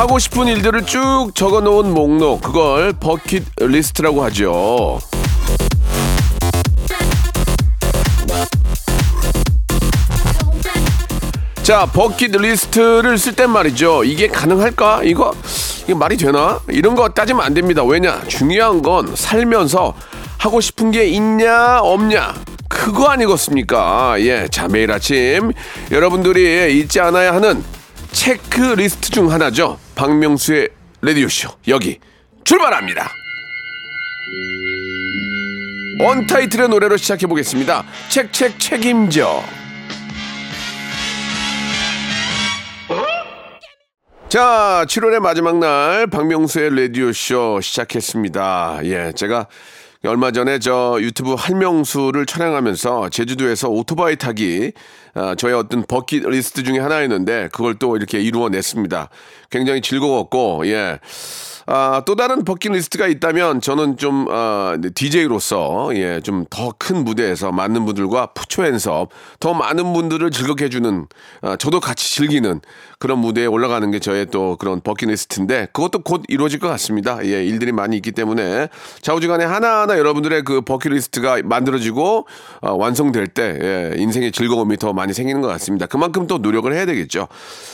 하고 싶은 일들을 쭉 적어 놓은 목록 그걸 버킷 리스트라고 하죠 자, 버킷 리스트를 쓸 땐 말이죠. 이게 가능할까? 이거, 이게 말이 되나? 이런 거 따지면 안 됩니다. 왜냐? 중요한 건 살면서 하고 싶은 게 있냐, 없냐? 그거 아니겠습니까? 예. 자, 매일 아침 여러분들이 잊지 않아야 하는 체크리스트 중 하나죠. 박명수의 레디오쇼. 여기 출발합니다. 언타이틀의 노래로 시작해 보겠습니다. 책, 책, 책임져. 자, 7월의 마지막 날 박명수의 라디오 쇼 시작했습니다. 예, 제가 얼마 전에 저 유튜브 할명수를 촬영하면서 제주도에서 오토바이 타기 아, 저의 어떤 버킷 리스트 중에 하나였는데 그걸 또 이렇게 이루어냈습니다. 굉장히 즐거웠고 예. 아, 또 다른 버킷리스트가 있다면 저는 좀 아, DJ로서 예, 좀 더 큰 무대에서 많은 분들과 put your hands up, 더 많은 분들을 즐겁게 해주는 아, 저도 같이 즐기는 그런 무대에 올라가는 게 저의 또 그런 버킷리스트인데 그것도 곧 이루어질 것 같습니다. 예, 일들이 많이 있기 때문에 좌우지간에 하나 하나 여러분들의 그 버킷리스트가 만들어지고 아, 완성될 때 예, 인생의 즐거움이 더 많이 생기는 것 같습니다. 그만큼 또 노력을 해야 되겠죠.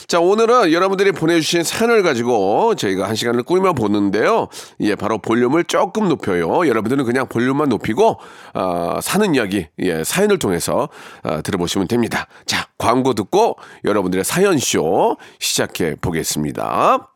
자, 오늘은 여러분들이 보내주신 사연을 가지고 저희가 한 시간을 꾸며 보는데요. 예, 바로 볼륨을 조금 높여요. 여러분들은 그냥 볼륨만 높이고, 어, 사는 이야기, 예, 사연을 통해서 어, 들어보시면 됩니다. 자, 광고 듣고 여러분들의 사연 쇼 시작해 보겠습니다.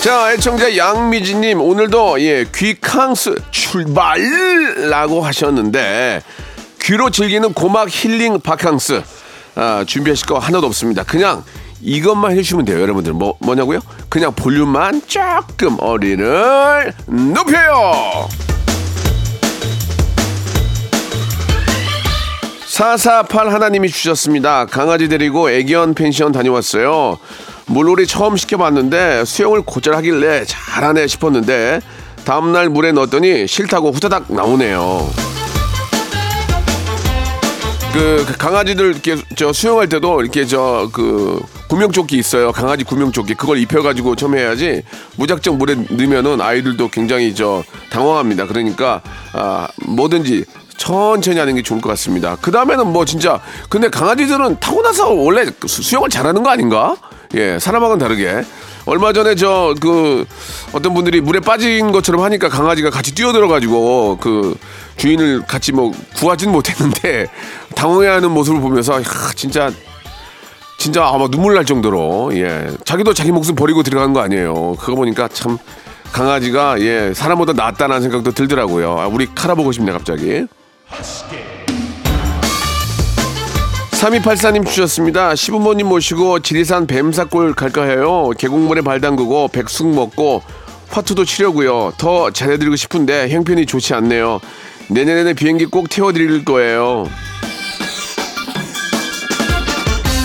자, 애청자 양미진님, 오늘도 예, 귀캉스 출발 라고 하셨는데, 귀로 즐기는 고막 힐링 바캉스, 아, 준비하실 거 하나도 없습니다. 그냥 이것만 해주시면 돼요, 여러분들. 뭐, 뭐냐고요? 그냥 볼륨만 조금 어리를 높여요! 448 하나님이 주셨습니다. 강아지 데리고 애견 펜션 다녀왔어요. 물놀이 처음 시켜봤는데 수영을 곧잘 하길래 잘하네 싶었는데 다음날 물에 넣었더니 싫다고 후다닥 나오네요. 그, 그 강아지들 이렇게 저 수영할 때도 이렇게 저 그 구명조끼 있어요. 강아지 구명조끼 그걸 입혀가지고 처음 해야지 무작정 물에 넣으면은 아이들도 굉장히 저 당황합니다. 그러니까 아 뭐든지 천천히 하는 게 좋을 것 같습니다. 그 다음에는 뭐 진짜 근데 강아지들은 타고 나서 원래 수- 수영을 잘하는 거 아닌가? 예, 사람하고는 다르게. 얼마 전에 저 그 어떤 분들이 물에 빠진 것처럼 하니까 강아지가 같이 뛰어들어가지고 그 주인을 같이 뭐 구하지는 못했는데 당황해하는 모습을 보면서 야, 진짜 진짜 아마 눈물 날 정도로 예 자기도 자기 목숨 버리고 들어간 거 아니에요. 그거 보니까 참 강아지가 예 사람보다 낫다는 생각도 들더라고요. 아, 우리 카라 보고 싶네 갑자기. 3284님 주셨습니다. 시부모님 모시고 지리산 뱀사골 갈까 해요. 계곡물에 발 담그고 백숙 먹고 화투도 치려고요. 더 잘해드리고 싶은데 형편이 좋지 않네요. 내년에는 비행기 꼭 태워드릴 거예요.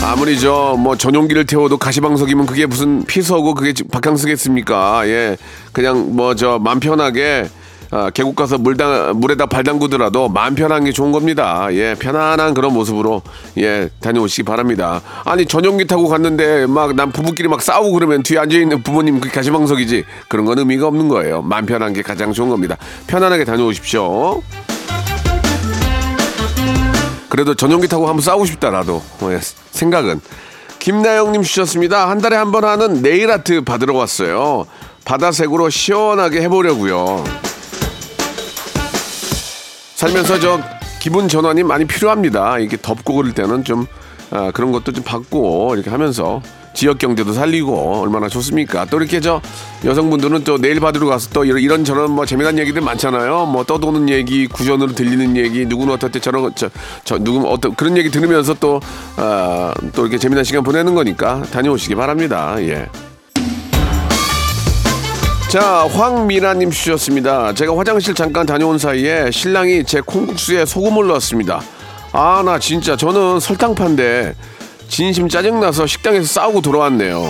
아무리 저 뭐 전용기를 태워도 가시방석이면 그게 무슨 피서고 그게 바캉스겠습니까? 예, 그냥 뭐 저 맘 편하게 아, 계곡 가서 물다 물에다 발 담그더라도 마음 편한 게 좋은 겁니다. 예, 편안한 그런 모습으로 예 다녀오시기 바랍니다. 아니 전용기 타고 갔는데 막 난 부부끼리 막 싸우고 그러면 뒤에 앉아 있는 부모님 그 가시방석이지 그런 건 의미가 없는 거예요. 마음 편한 게 가장 좋은 겁니다. 편안하게 다녀오십시오. 그래도 전용기 타고 한번 싸우고 싶다 나도 어, 예, 생각은 김나영님 주셨습니다 한 달에 한 번 하는 네일 아트 받으러 왔어요 바다색으로 시원하게 해보려고요 살면서 저 기분 전환이 많이 필요합니다 이게 덥고 그럴 때는 좀 아, 그런 것도 좀 받고 이렇게 하면서 지역 경제도 살리고 얼마나 좋습니까? 또 이렇게 저 여성분들은 또 내일 받으러 가서 또 이런, 저런 뭐 재미난 얘기들 많잖아요. 뭐 떠도는 얘기, 구전으로 들리는 얘기, 누구는 어떻게 저런 저, 저 누구 어떤 그런 얘기 들으면서 또 아, 또 이렇게 재미난 시간 보내는 거니까 다녀오시기 바랍니다. 예. 자, 황미라님 주셨습니다. 제가 화장실 잠깐 다녀온 사이에 신랑이 제 콩국수에 소금을 넣었습니다. 아, 나 진짜 저는 설탕파인데 진심 짜증나서 식당에서 싸우고 돌아왔네요.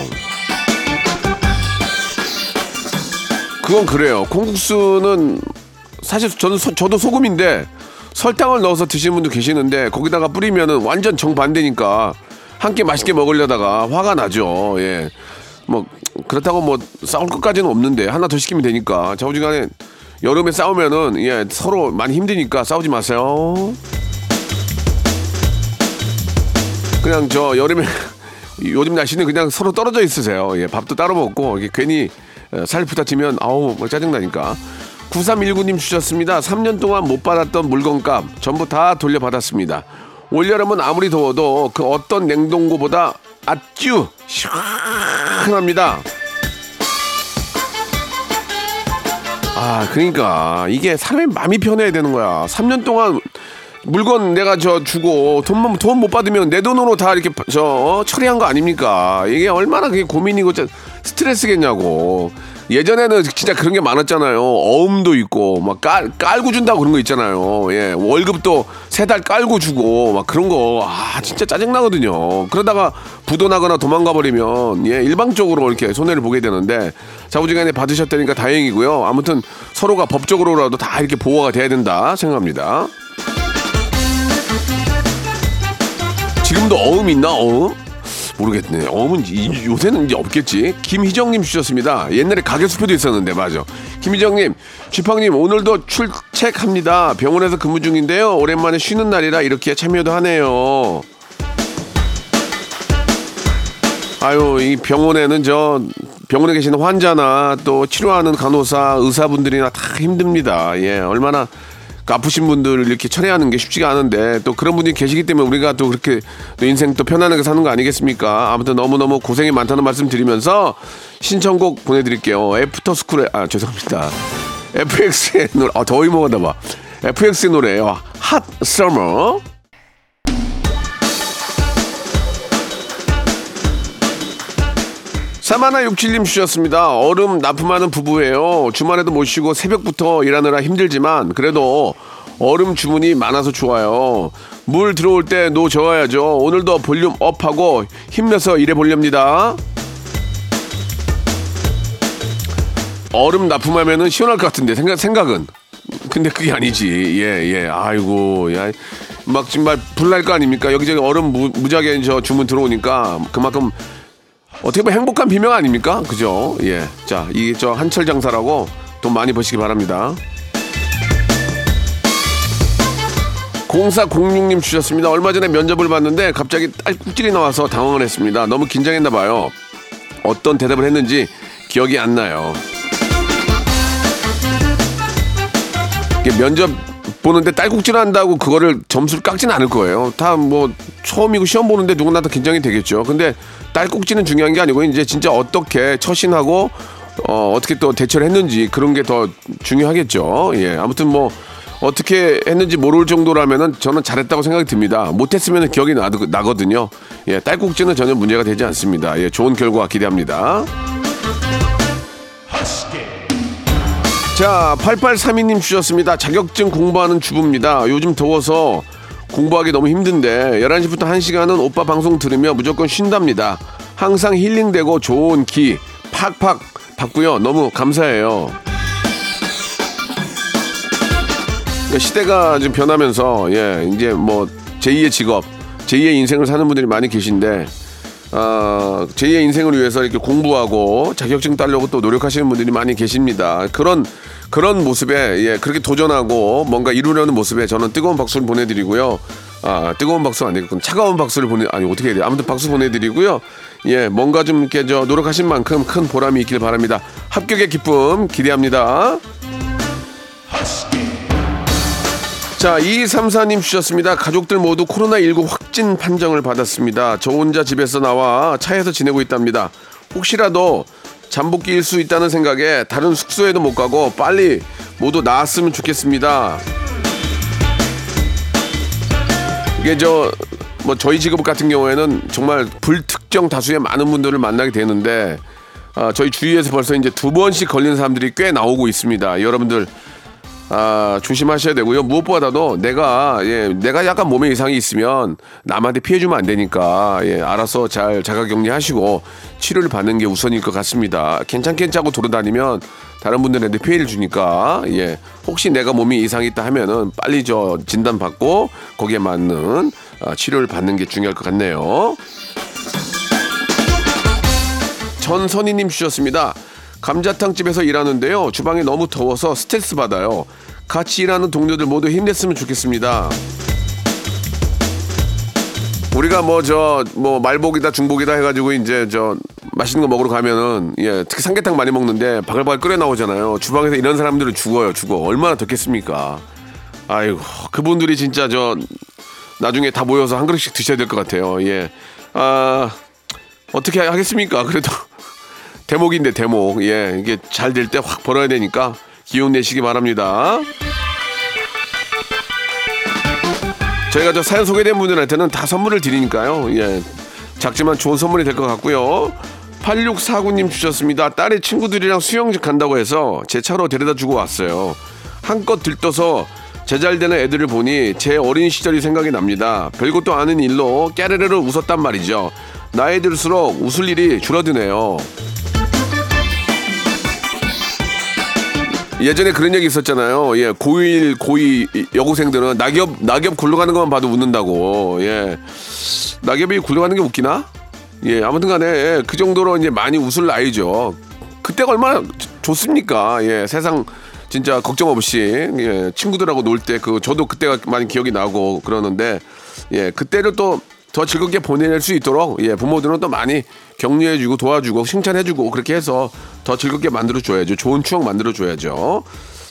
그건 그래요. 콩국수는 사실 저는 소- 저도 소금인데 설탕을 넣어서 드시는 분도 계시는데 거기다가 뿌리면은 완전 정반대니까 함께 맛있게 먹으려다가 화가 나죠. 예. 뭐 그렇다고 뭐 싸울 것까지는 없는데 하나 더 시키면 되니까 좌우지간에 여름에 싸우면은 예 서로 많이 힘드니까 싸우지 마세요. 그냥 저 여름에 요즘 날씨는 그냥 서로 떨어져 있으세요. 예, 밥도 따로 먹고 이게 괜히 어, 살 부딪히면 아우 뭐 짜증 나니까. 9319님 주셨습니다. 3년 동안 못 받았던 물건값 전부 다 돌려받았습니다. 올여름은 아무리 더워도 그 어떤 냉동고보다 아쭈 시원합니다. 아, 그러니까 이게 사람의 마음이 편해야 되는 거야. 3년 동안 물건 내가 저 주고 돈만 돈 못 받으면 내 돈으로 다 이렇게 저 어, 처리한 거 아닙니까? 이게 얼마나 그게 고민이고 저 스트레스겠냐고. 예전에는 진짜 그런 게 많았잖아요. 어음도 있고 막 깔, 깔고 준다고 그런 거 있잖아요. 예, 월급도 세 달 깔고 주고 막 그런 거 아 진짜 짜증 나거든요. 그러다가 부도나거나 도망가 버리면 예 일방적으로 이렇게 손해를 보게 되는데 자부지간에 받으셨다니까 다행이고요. 아무튼 서로가 법적으로라도 다 이렇게 보호가 돼야 된다 생각합니다. 지금도 어음 있나 어음? 모르겠네. 어음은 이- 요새는 이제 없겠지. 김희정님 주셨습니다. 옛날에 가게 수표도 있었는데 맞아. 김희정님, 쥐팡님 오늘도 출첵합니다. 병원에서 근무 중인데요. 오랜만에 쉬는 날이라 이렇게 참여도 하네요. 아유, 이 병원에는 저 병원에 계시는 환자나 또 치료하는 간호사, 의사분들이나 다 힘듭니다. 예, 얼마나 그 아프신 분들을 이렇게 처리하는 게 쉽지가 않은데 또 그런 분들이 계시기 때문에 우리가 또 그렇게 또 인생 또 편안하게 사는 거 아니겠습니까? 아무튼 너무너무 고생이 많다는 말씀 드리면서 신청곡 보내드릴게요. 애프터스쿨의, 아, 죄송합니다. FX의 노래, 아, 더위 먹었나 봐. FX의 노래예요. Hot Summer. 사마나 육칠님 주셨습니다. 얼음 납품하는 부부예요. 주말에도 못 쉬고 새벽부터 일하느라 힘들지만 그래도 얼음 주문이 많아서 좋아요. 물 들어올 때 노 저어야죠. 오늘도 volume up하고 힘내서 일해 보렵니다. 얼음 납품하면은 시원할 것 같은데 생각 생각은 근데 그게 아니지 예예 아이고 야막 정말 불날 거 아닙니까 여기저기 얼음 무, 무지하게 저 주문 들어오니까 그만큼 어떻게 보면 행복한 비명 아닙니까? 그죠? 예 자 이게 저 한철 장사라고 돈 많이 버시기 바랍니다. 0406님 주셨습니다. 얼마 전에 면접을 봤는데 갑자기 딸꾹질이 나와서 당황을 했습니다. 너무 긴장했나 봐요. 어떤 대답을 했는지 기억이 안 나요. 면접 보는데 딸꾹질 한다고 그거를 점수를 깎지는 않을 거예요. 다 뭐 처음이고 시험 보는데 누구나 다 긴장이 되겠죠. 근데 딸꾹질은 중요한 게 아니고 이제 진짜 어떻게 처신하고 어, 어떻게 또 대처를 했는지 그런 게 더 중요하겠죠. 예. 아무튼 뭐 어떻게 했는지 모를 정도라면은 저는 잘했다고 생각이 듭니다. 못했으면 기억이 나, 나거든요. 예. 딸꾹질은 전혀 문제가 되지 않습니다. 예. 좋은 결과 기대합니다. 자, 8832님 주셨습니다. 자격증 공부하는 주부입니다. 요즘 더워서 공부하기 너무 힘든데 11시부터 1시간은 오빠 방송 들으며 무조건 쉰답니다. 항상 힐링되고 좋은 기 팍팍 받고요. 너무 감사해요. 그러니까 시대가 좀 변하면서 예, 이제 뭐 제2의 직업, 제2의 인생을 사는 분들이 많이 계신데 어, 제2의 인생을 위해서 이렇게 공부하고 자격증 따려고 또 노력하시는 분들이 많이 계십니다. 그런 그런 모습에 예, 그렇게 도전하고 뭔가 이루려는 모습에 저는 뜨거운 박수를 보내드리고요. 아, 뜨거운 박수 안 되겠군. 차가운 박수를 보내, 아니, 어떻게 해야 돼. 아무튼 박수 보내드리고요. 예, 뭔가 좀 이렇게 저 노력하신 만큼 큰 보람이 있길 바랍니다. 합격의 기쁨 기대합니다. 자, 2234님 주셨습니다. 가족들 모두 코로나19 확진 판정을 받았습니다. 저 혼자 집에서 나와 차에서 지내고 있답니다. 혹시라도 잠복기일 수 있다는 생각에 다른 숙소에도 못 가고 빨리 모두 나았으면 좋겠습니다. 이게 저, 뭐 저희 직업 같은 경우에는 정말 불특정 다수의 많은 분들을 만나게 되는데, 아, 저희 주위에서 벌써 이제 두 번씩 걸린 사람들이 꽤 나오고 있습니다. 여러분들, 아, 조심하셔야 되고요. 무엇보다도 내가, 예, 내가 약간 몸에 이상이 있으면 남한테 피해 주면 안 되니까, 예, 알아서 잘 자가 격리 하시고 치료를 받는 게 우선일 것 같습니다. 괜찮겠자고 돌아다니면 다른 분들한테 피해를 주니까, 예, 혹시 내가 몸이 이상이 있다 하면은 빨리 저 진단 받고 거기에 맞는 아, 치료를 받는 게 중요할 것 같네요. 전선희님 주셨습니다. 감자탕 집에서 일하는데요. 주방이 너무 더워서 스트레스 받아요. 같이 일하는 동료들 모두 힘냈으면 좋겠습니다. 우리가 뭐저뭐 말복이다 중복이다 해가지고 이제 저 맛있는 거 먹으러 가면은 예 특히 삼계탕 많이 먹는데 바글바글 끓여 나오잖아요. 주방에서 이런 사람들은 죽어요, 죽어. 얼마나 덥겠습니까? 아이고 그분들이 진짜 저 나중에 다 모여서 한 그릇씩 드셔야 될 것 같아요. 예. 아 어떻게 하겠습니까? 그래도 대목인데 대목. 예, 이게 잘 될 때 확 벌어야 되니까 기운 내시기 바랍니다. 저희가 저 사연 소개된 분들한테는 다 선물을 드리니까요. 예, 작지만 좋은 선물이 될 것 같고요. 8649님 주셨습니다. 딸이 친구들이랑 수영장 간다고 해서 제 차로 데려다 주고 왔어요. 한껏 들떠서 제잘되는 애들을 보니 제 어린 시절이 생각이 납니다. 별것도 아닌 일로 깨르르르 웃었단 말이죠. 나이 들수록 웃을 일이 줄어드네요. 예전에 그런 얘기 있었잖아요. 예, 고1, 고2 여고생들은 낙엽, 낙엽 굴러가는 것만 봐도 웃는다고. 예. 낙엽이 굴러가는 게 웃기나? 예, 아무튼 간에, 예, 그 정도로 이제 많이 웃을 나이죠. 그때가 얼마나 좋- 좋습니까? 예, 세상 진짜 걱정 없이, 예, 친구들하고 놀 때, 그, 저도 그때가 많이 기억이 나고 그러는데, 예, 그때를 또 더 즐겁게 보낼 수 있도록, 예, 부모들은 또 많이 격려해주고 도와주고 칭찬해주고 그렇게 해서 더 즐겁게 만들어줘야죠. 좋은 추억 만들어줘야죠.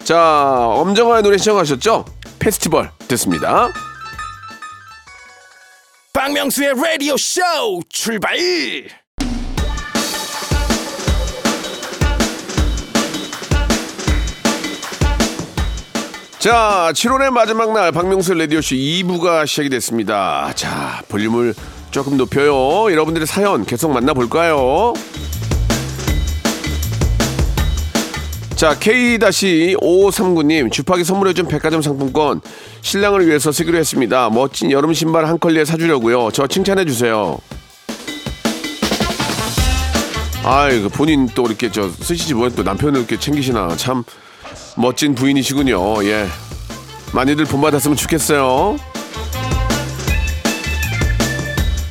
자, 엄정화의 노래 시청하셨죠? 페스티벌 됐습니다. 박명수의 라디오 쇼 출발 자, 7월의 마지막 날 박명수 라디오쇼 2부가 시작이 됐습니다. 자, 볼륨을 조금 높여요. 여러분들의 사연 계속 만나볼까요? 자, K-5539님, 주파기 선물해준 백화점 상품권 신랑을 위해서 쓰기로 했습니다. 멋진 여름 신발 한 컬레 사주려고요. 저 칭찬해주세요. 아이고, 본인 또 이렇게 저 쓰시지 뭐또 남편을 이렇게 챙기시나. 참 멋진 부인이시군요. 예. 많이들 본받았으면 좋겠어요.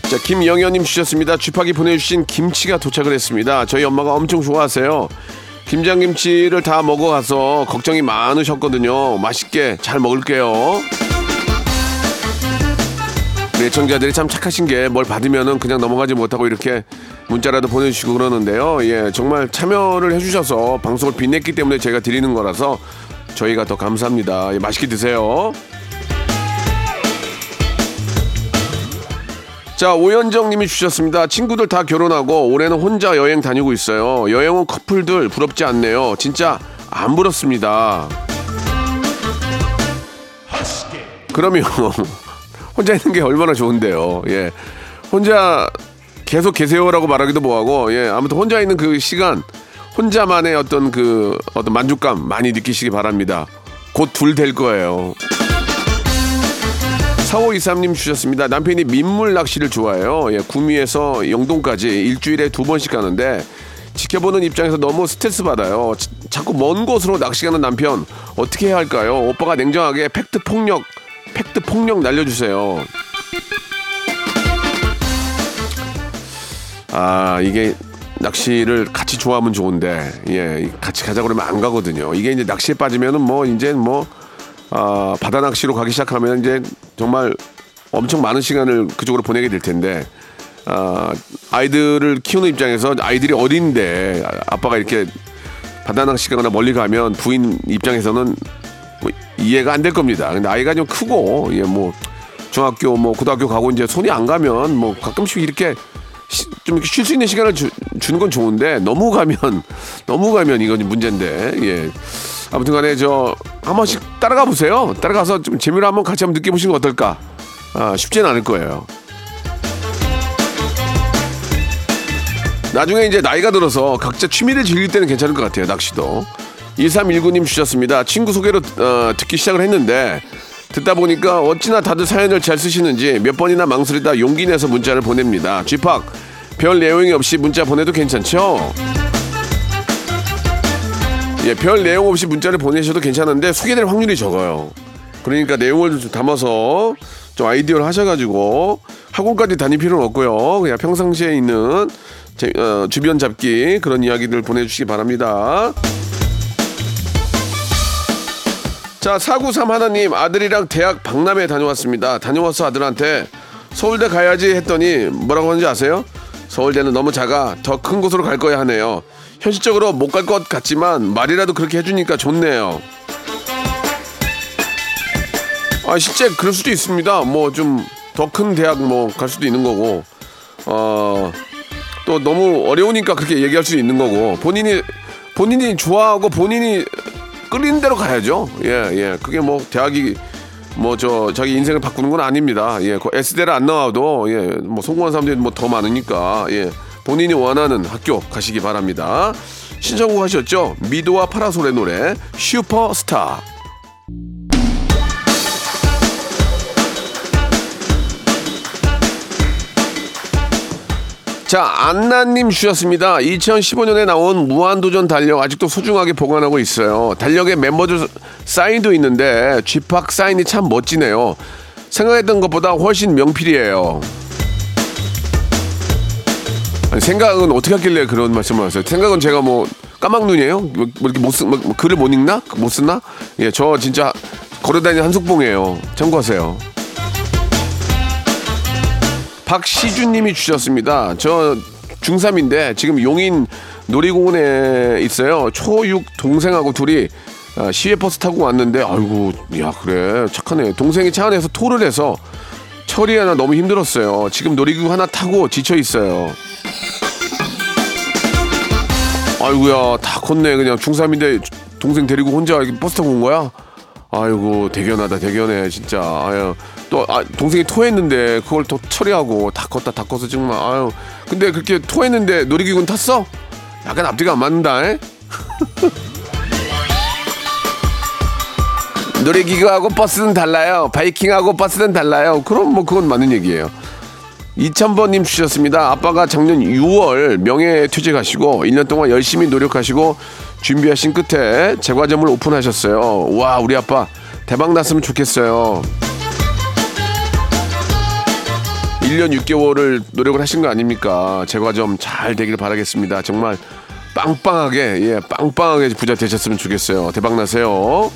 자, 김영현님 주셨습니다. 쥐파기 보내주신 김치가 도착을 했습니다. 저희 엄마가 엄청 좋아하세요. 김장김치를 다 먹어가서 걱정이 많으셨거든요. 맛있게 잘 먹을게요. 네, 청자들이 참 착하신 게 뭘 받으면은 그냥 넘어가지 못하고 이렇게 문자라도 보내주시고 그러는데요. 예, 정말 참여를 해주셔서 방송을 빛냈기 때문에 제가 드리는 거라서 저희가 더 감사합니다. 예, 맛있게 드세요. 자, 오현정 님이 주셨습니다. 친구들 다 결혼하고 올해는 혼자 여행 다니고 있어요. 여행 온 커플들 부럽지 않네요. 진짜 안 부럽습니다. 그러면 혼자 있는 게 얼마나 좋은데요. 예. 혼자 계속 계세요라고 말하기도 뭐하고, 예. 아무튼 혼자 있는 그 시간, 혼자만의 어떤 그 어떤 만족감 많이 느끼시기 바랍니다. 곧 둘 될 거예요. 4523님 주셨습니다. 남편이 민물 낚시를 좋아해요. 예, 구미에서 영동까지 일주일에 두 번씩 가는데 지켜보는 입장에서 너무 스트레스 받아요. 자- 자꾸 먼 곳으로 낚시 가는 남편 어떻게 해야 할까요? 오빠가 냉정하게 팩트 폭력, 팩트 폭력 날려주세요. 아 이게 낚시를 같이 좋아하면 좋은데 예 같이 가자 그러면 안 가거든요. 이게 이제 낚시에 빠지면은 뭐 이제 뭐 아, 바다 낚시로 가기 시작하면 이제 정말 엄청 많은 시간을 그쪽으로 보내게 될 텐데 아, 아이들을 키우는 입장에서 아이들이 어린데 아빠가 이렇게 바다 낚시 가거나 멀리 가면 부인 입장에서는 뭐 이해가 안 될 겁니다. 근데 아이가 좀 크고 예 뭐 중학교 뭐 고등학교 가고 이제 손이 안 가면 뭐 가끔씩 이렇게 시- 좀쉴수 있는 시간을 주, 주는 건 좋은데 너무 가면 너무 가면 이건 문제인데 예 아무튼 간에 저 한 번씩 따라가 보세요. 따라가서 좀 재미로 한번 같이 한번 느껴보시는 건 어떨까? 아 쉽지는 않을 거예요. 나중에 이제 나이가 들어서 각자 취미를 즐길 때는 괜찮을 것 같아요. 낚시도. 2319님 주셨습니다. 친구 소개로 어, 듣기 시작을 했는데 듣다 보니까 어찌나 다들 사연을 잘 쓰시는지 몇 번이나 망설이다 용기 내서 문자를 보냅니다. 쥐팍 별 내용이 없이 문자 보내도 괜찮죠? 예, 별 내용 없이 문자를 보내셔도 괜찮은데 소개될 확률이 적어요. 그러니까 내용을 좀 담아서 좀 아이디어를 하셔가지고 학원까지 다닐 필요는 없고요. 그냥 평상시에 있는 제- 어, 주변 잡기 그런 이야기들 보내주시기 바랍니다. 자, 493 하나님 아들이랑 대학 박람회 다녀왔습니다. 다녀와서 아들한테 서울대 가야지 했더니 뭐라고 하는지 아세요? 서울대는 너무 작아 더 큰 곳으로 갈 거야 하네요. 현실적으로 못 갈 것 같지만 말이라도 그렇게 해주니까 좋네요. 아 실제 그럴 수도 있습니다. 뭐 좀 더 큰 대학 뭐 갈 수도 있는 거고 어 또 너무 어려우니까 그렇게 얘기할 수 있는 거고 본인이 본인이 좋아하고 본인이 끌리는 대로 가야죠. 예 예. 그게 뭐 대학이 뭐 저 자기 인생을 바꾸는 건 아닙니다. 예. 그 S대를 안 나와도 예. 뭐 성공한 사람들이 뭐 더 많으니까 예. 본인이 원하는 학교 가시기 바랍니다. 신청곡 하셨죠? 미도와 파라솔의 노래 슈퍼스타. 자, 안나님 주셨습니다. 2015년에 나온 무한도전 달력 아직도 소중하게 보관하고 있어요. 달력에 멤버들 사인도 있는데 쥐팍 사인이 참 멋지네요. 생각했던 것보다 훨씬 명필이에요. 아니, 생각은 어떻게 하길래 그런 말씀을 하세요? 생각은 제가 뭐 까막눈이에요? 뭐, 뭐 이렇게 못 쓰, 뭐, 뭐 글을 못 읽나? 못 쓰나? 예, 저 진짜 걸어다니는 한속봉이에요. 참고하세요. 박시준님이 주셨습니다. 저 중3인데 지금 용인 놀이공원에 있어요. 초6 동생하고 둘이 아, 시외 버스 타고 왔는데 아이고 야 그래 착하네. 동생이 차 안에서 토를 해서 처리하나 너무 힘들었어요. 지금 놀이기구 하나 타고 지쳐 있어요. 아이고야 다 컸네 그냥 중3인데 동생 데리고 혼자 버스 타고 온 거야? 아이고 대견하다 대견해 진짜 아유 또 아, 동생이 토했는데 그걸 또 처리하고 다 컸다 다 컸어 정말 아유 근데 그렇게 토했는데 놀이기구는 탔어? 약간 앞뒤가 안 맞는다 에? 놀이기구하고 버스는 달라요 바이킹하고 버스는 달라요 그럼 뭐 그건 맞는 얘기예요 2000번님 주셨습니다. 아빠가 작년 6월 명예퇴직하시고 1년 동안 열심히 노력하시고 준비하신 끝에 제과점을 오픈하셨어요. 와, 우리 아빠 대박 났으면 좋겠어요. 1년 6개월을 노력을 하신 거 아닙니까? 제과점 잘 되길 바라겠습니다. 정말 빵빵하게, 예, 빵빵하게 부자 되셨으면 좋겠어요. 대박 나세요.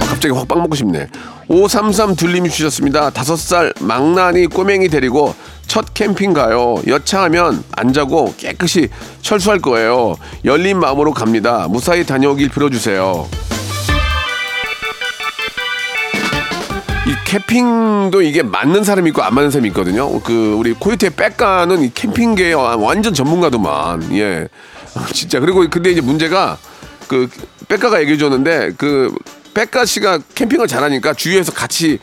아, 갑자기 확 빵 먹고 싶네. 533 둘님이 주셨습니다. 다섯 살 망나니 꼬맹이 데리고 첫 캠핑 가요. 여차하면 안 자고 깨끗이 철수할 거예요. 열린 마음으로 갑니다. 무사히 다녀오길 빌어주세요. 이 캠핑도 이게 맞는 사람이 있고 안 맞는 사람이 있거든요. 그 우리 코요태 백가는 이 캠핑계의 완전 전문가도만. 예. 진짜 그리고 근데 이제 문제가 그 백가가 얘기해 줬는데 그 백가 씨가 캠핑을 잘하니까 주위에서 같이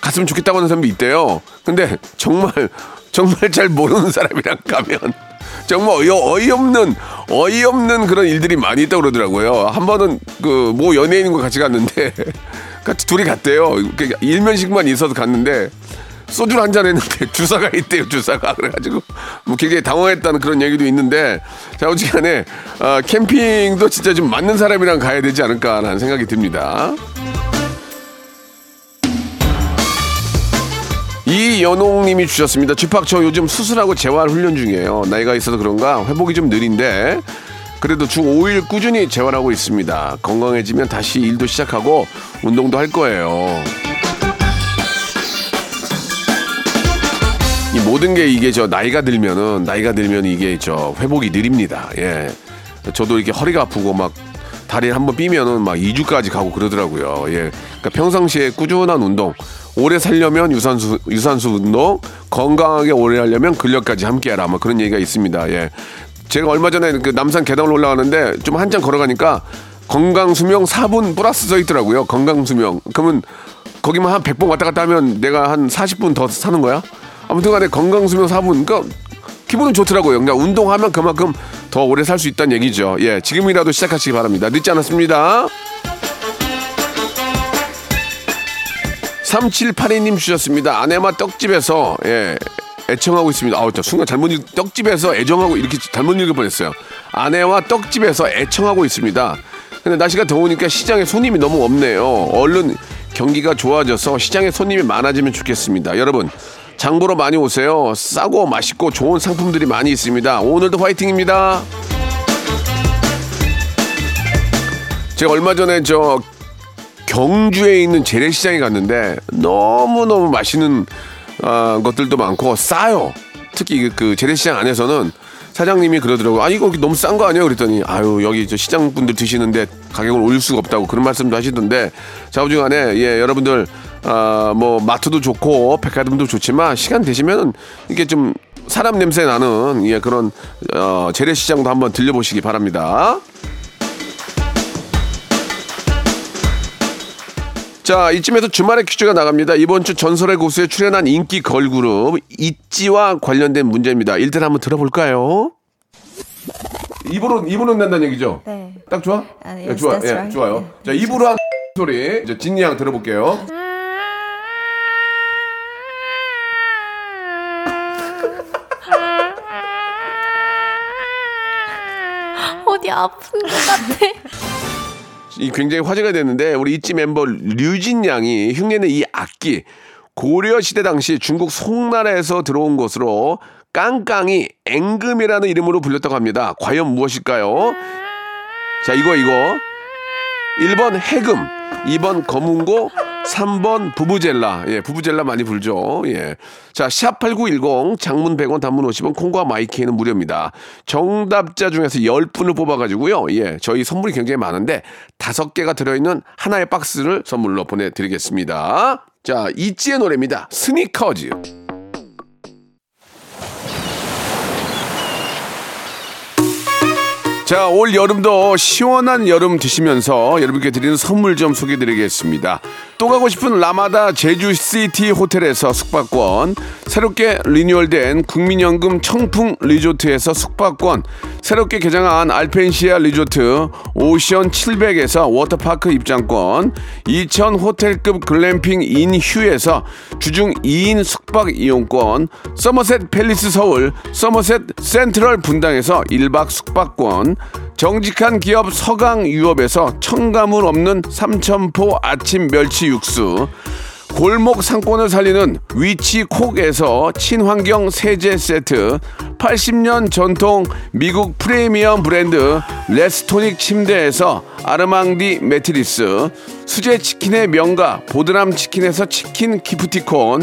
갔으면 좋겠다고 하는 사람도 있대요. 근데 정말 정말 잘 모르는 사람이랑 가면 정말 어이, 어이없는 어이없는 그런 일들이 많이 있다고 그러더라고요. 한 번은 그 뭐 연예인과 같이 갔는데 같이 둘이 갔대요. 그 일면식만 있어서 갔는데 소주를 한 잔 했는데 주사가 있대요 주사가 그래가지고 뭐 굉장히 당황했다는 그런 얘기도 있는데 자 어찌간에 어, 캠핑도 진짜 좀 맞는 사람이랑 가야 되지 않을까라는 생각이 듭니다. 이연홍님이 주셨습니다. 쥐팍 저 요즘 수술하고 재활 훈련 중이에요. 나이가 있어서 그런가 회복이 좀 느린데 그래도 주 5일 꾸준히 재활하고 있습니다. 건강해지면 다시 일도 시작하고 운동도 할 거예요. 이 모든 게 이게 저 나이가 들면은 나이가 들면 이게 저 회복이 느립니다. 예. 저도 이렇게 허리가 아프고 막 다리 한번 삐면은 막 2주까지 가고 그러더라고요. 예. 그러니까 평상시에 꾸준한 운동, 오래 살려면 유산소 유산소 운동, 건강하게 오래 하려면 근력까지 함께하라. 뭐 그런 얘기가 있습니다. 예. 제가 얼마 전에 그 남산 계단을 올라가는데 좀 한참 걸어가니까 건강 수명 4분 플러스 써 있더라고요. 건강 수명. 그러면 거기만 한 100번 왔다 갔다 하면 내가 한 40분 더 사는 거야? 아무튼 간에 건강 수명 4분. 그러니까 기분은 좋더라고요. 그냥 운동하면 그만큼 더 오래 살 수 있다는 얘기죠. 예, 지금이라도 시작하시기 바랍니다. 늦지 않았습니다. 3782님 주셨습니다. 아내마 떡집에서 예, 애청하고 있습니다. 아우, 저 순간 잘못 읽, 떡집에서 애정하고 이렇게 잘못 읽을 뻔했어요. 아내와 떡집에서 애청하고 있습니다. 근데 날씨가 더우니까 시장에 손님이 너무 없네요. 얼른 경기가 좋아져서 시장에 손님이 많아지면 좋겠습니다. 여러분, 장 보러 많이 오세요. 싸고 맛있고 좋은 상품들이 많이 있습니다. 오늘도 화이팅입니다. 제가 얼마 전에 저 경주에 있는 재래시장에 갔는데 너무너무 맛있는 아, 것들도 많고 싸요. 특히 그, 그 재래시장 안에서는 사장님이 그러더라고요. 아, 이거 너무 싼 거 아니에요? 그랬더니, 아유, 여기 저 시장 분들 드시는데 가격을 올릴 수가 없다고 그런 말씀도 하시던데, 자우중간에, 예, 여러분들, 아, 뭐, 마트도 좋고, 백화점도 좋지만, 시간 되시면, 이게 좀, 사람 냄새 나는, 예, 그런, 어, 재래시장도 한번 들려보시기 바랍니다. 자, 이쯤에서 주말에 퀴즈가 나갑니다. 이번 주 전설의 고수에 출연한 인기 걸그룹 있지와 관련된 문제입니다. 일단 한번 들어볼까요? 입으로 입으로 낸다는 얘기죠? 네. 딱 좋아? 아, 예, 좋아. that's 예, right. 좋아요. 예. 자, 입으로 한 소리. 이제 진이 양 들어볼게요. 어디 아픈 것 같아. 이 굉장히 화제가 됐는데 우리 있지 멤버 류진 양이 흉내낸 이 악기 고려 시대 당시 중국 송나라에서 들어온 것으로 깡깡이 앵금이라는 이름으로 불렸다고 합니다. 과연 무엇일까요? 자 이거 이거 1번 해금 2번 거문고 3번 부부젤라. 예 부부젤라 많이 불죠. 예 자 샵8910 장문 100원 단문 50원 콩과 my K는 무료입니다. 정답자 중에서 10분을 뽑아 가지고요. 예 저희 선물이 굉장히 많은데 다섯 개가 들어 있는 하나의 박스를 선물로 보내 드리겠습니다. 자 이지의 노래입니다. 스니커즈. 자, 올 여름도 시원한 여름 드시면서 여러분께 드리는 선물 좀 소개해 드리겠습니다. 또 가고 싶은 라마다 제주시티 호텔에서 숙박권, 새롭게 리뉴얼된 국민연금 청풍 리조트에서 숙박권, 새롭게 개장한 알펜시아 리조트 오션 700에서 워터파크 입장권, 2000 호텔급 글램핑 인휴에서 주중 2인 숙박 이용권, 서머셋 팰리스 서울, 서머셋 센트럴 분당에서 1박 숙박권, 정직한 기업 서강유업에서 첨가물 없는 삼천포 아침 멸치 육수, 골목 상권을 살리는 위치콕에서 친환경 세제 세트, 80년 전통 미국 프리미엄 브랜드 레스토닉 침대에서 아르망디 매트리스, 수제 치킨의 명가 보드람 치킨에서 치킨 기프티콘,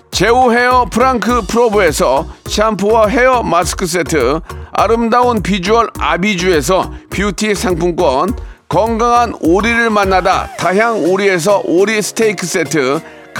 제오 헤어 프랑크 프로브에서 샴푸와 헤어 마스크 세트, 아름다운 비주얼 아비주에서 뷰티 상품권, 건강한 오리를 만나다 다향 오리에서 오리 스테이크 세트,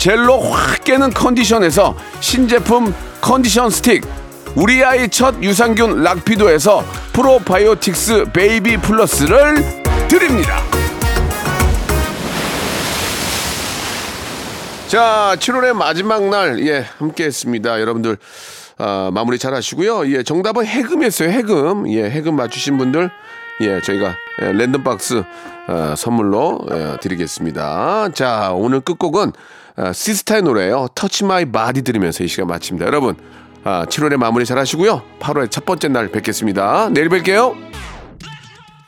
젤로 확 깨는 컨디션에서 신제품 컨디션 스틱 우리 아이 첫 유산균 락피도에서 프로바이오틱스 베이비 플러스를 드립니다. 자, 7월의 마지막 날, 예, 함께 했습니다. 여러분들, 아, 마무리 잘 하시고요. 예, 정답은 해금이었어요, 해금. 예, 해금 맞추신 분들, 예, 저희가 예, random box 어, 선물로 예, 드리겠습니다. 자, 오늘 끝곡은 어, 시스타의 노래예요. Touch My Body 들으면서 이 시간 마칩니다. 여러분, 아, 7월의 마무리 잘 하시고요. 8월의 첫 번째 날 뵙겠습니다. 내일 뵐게요.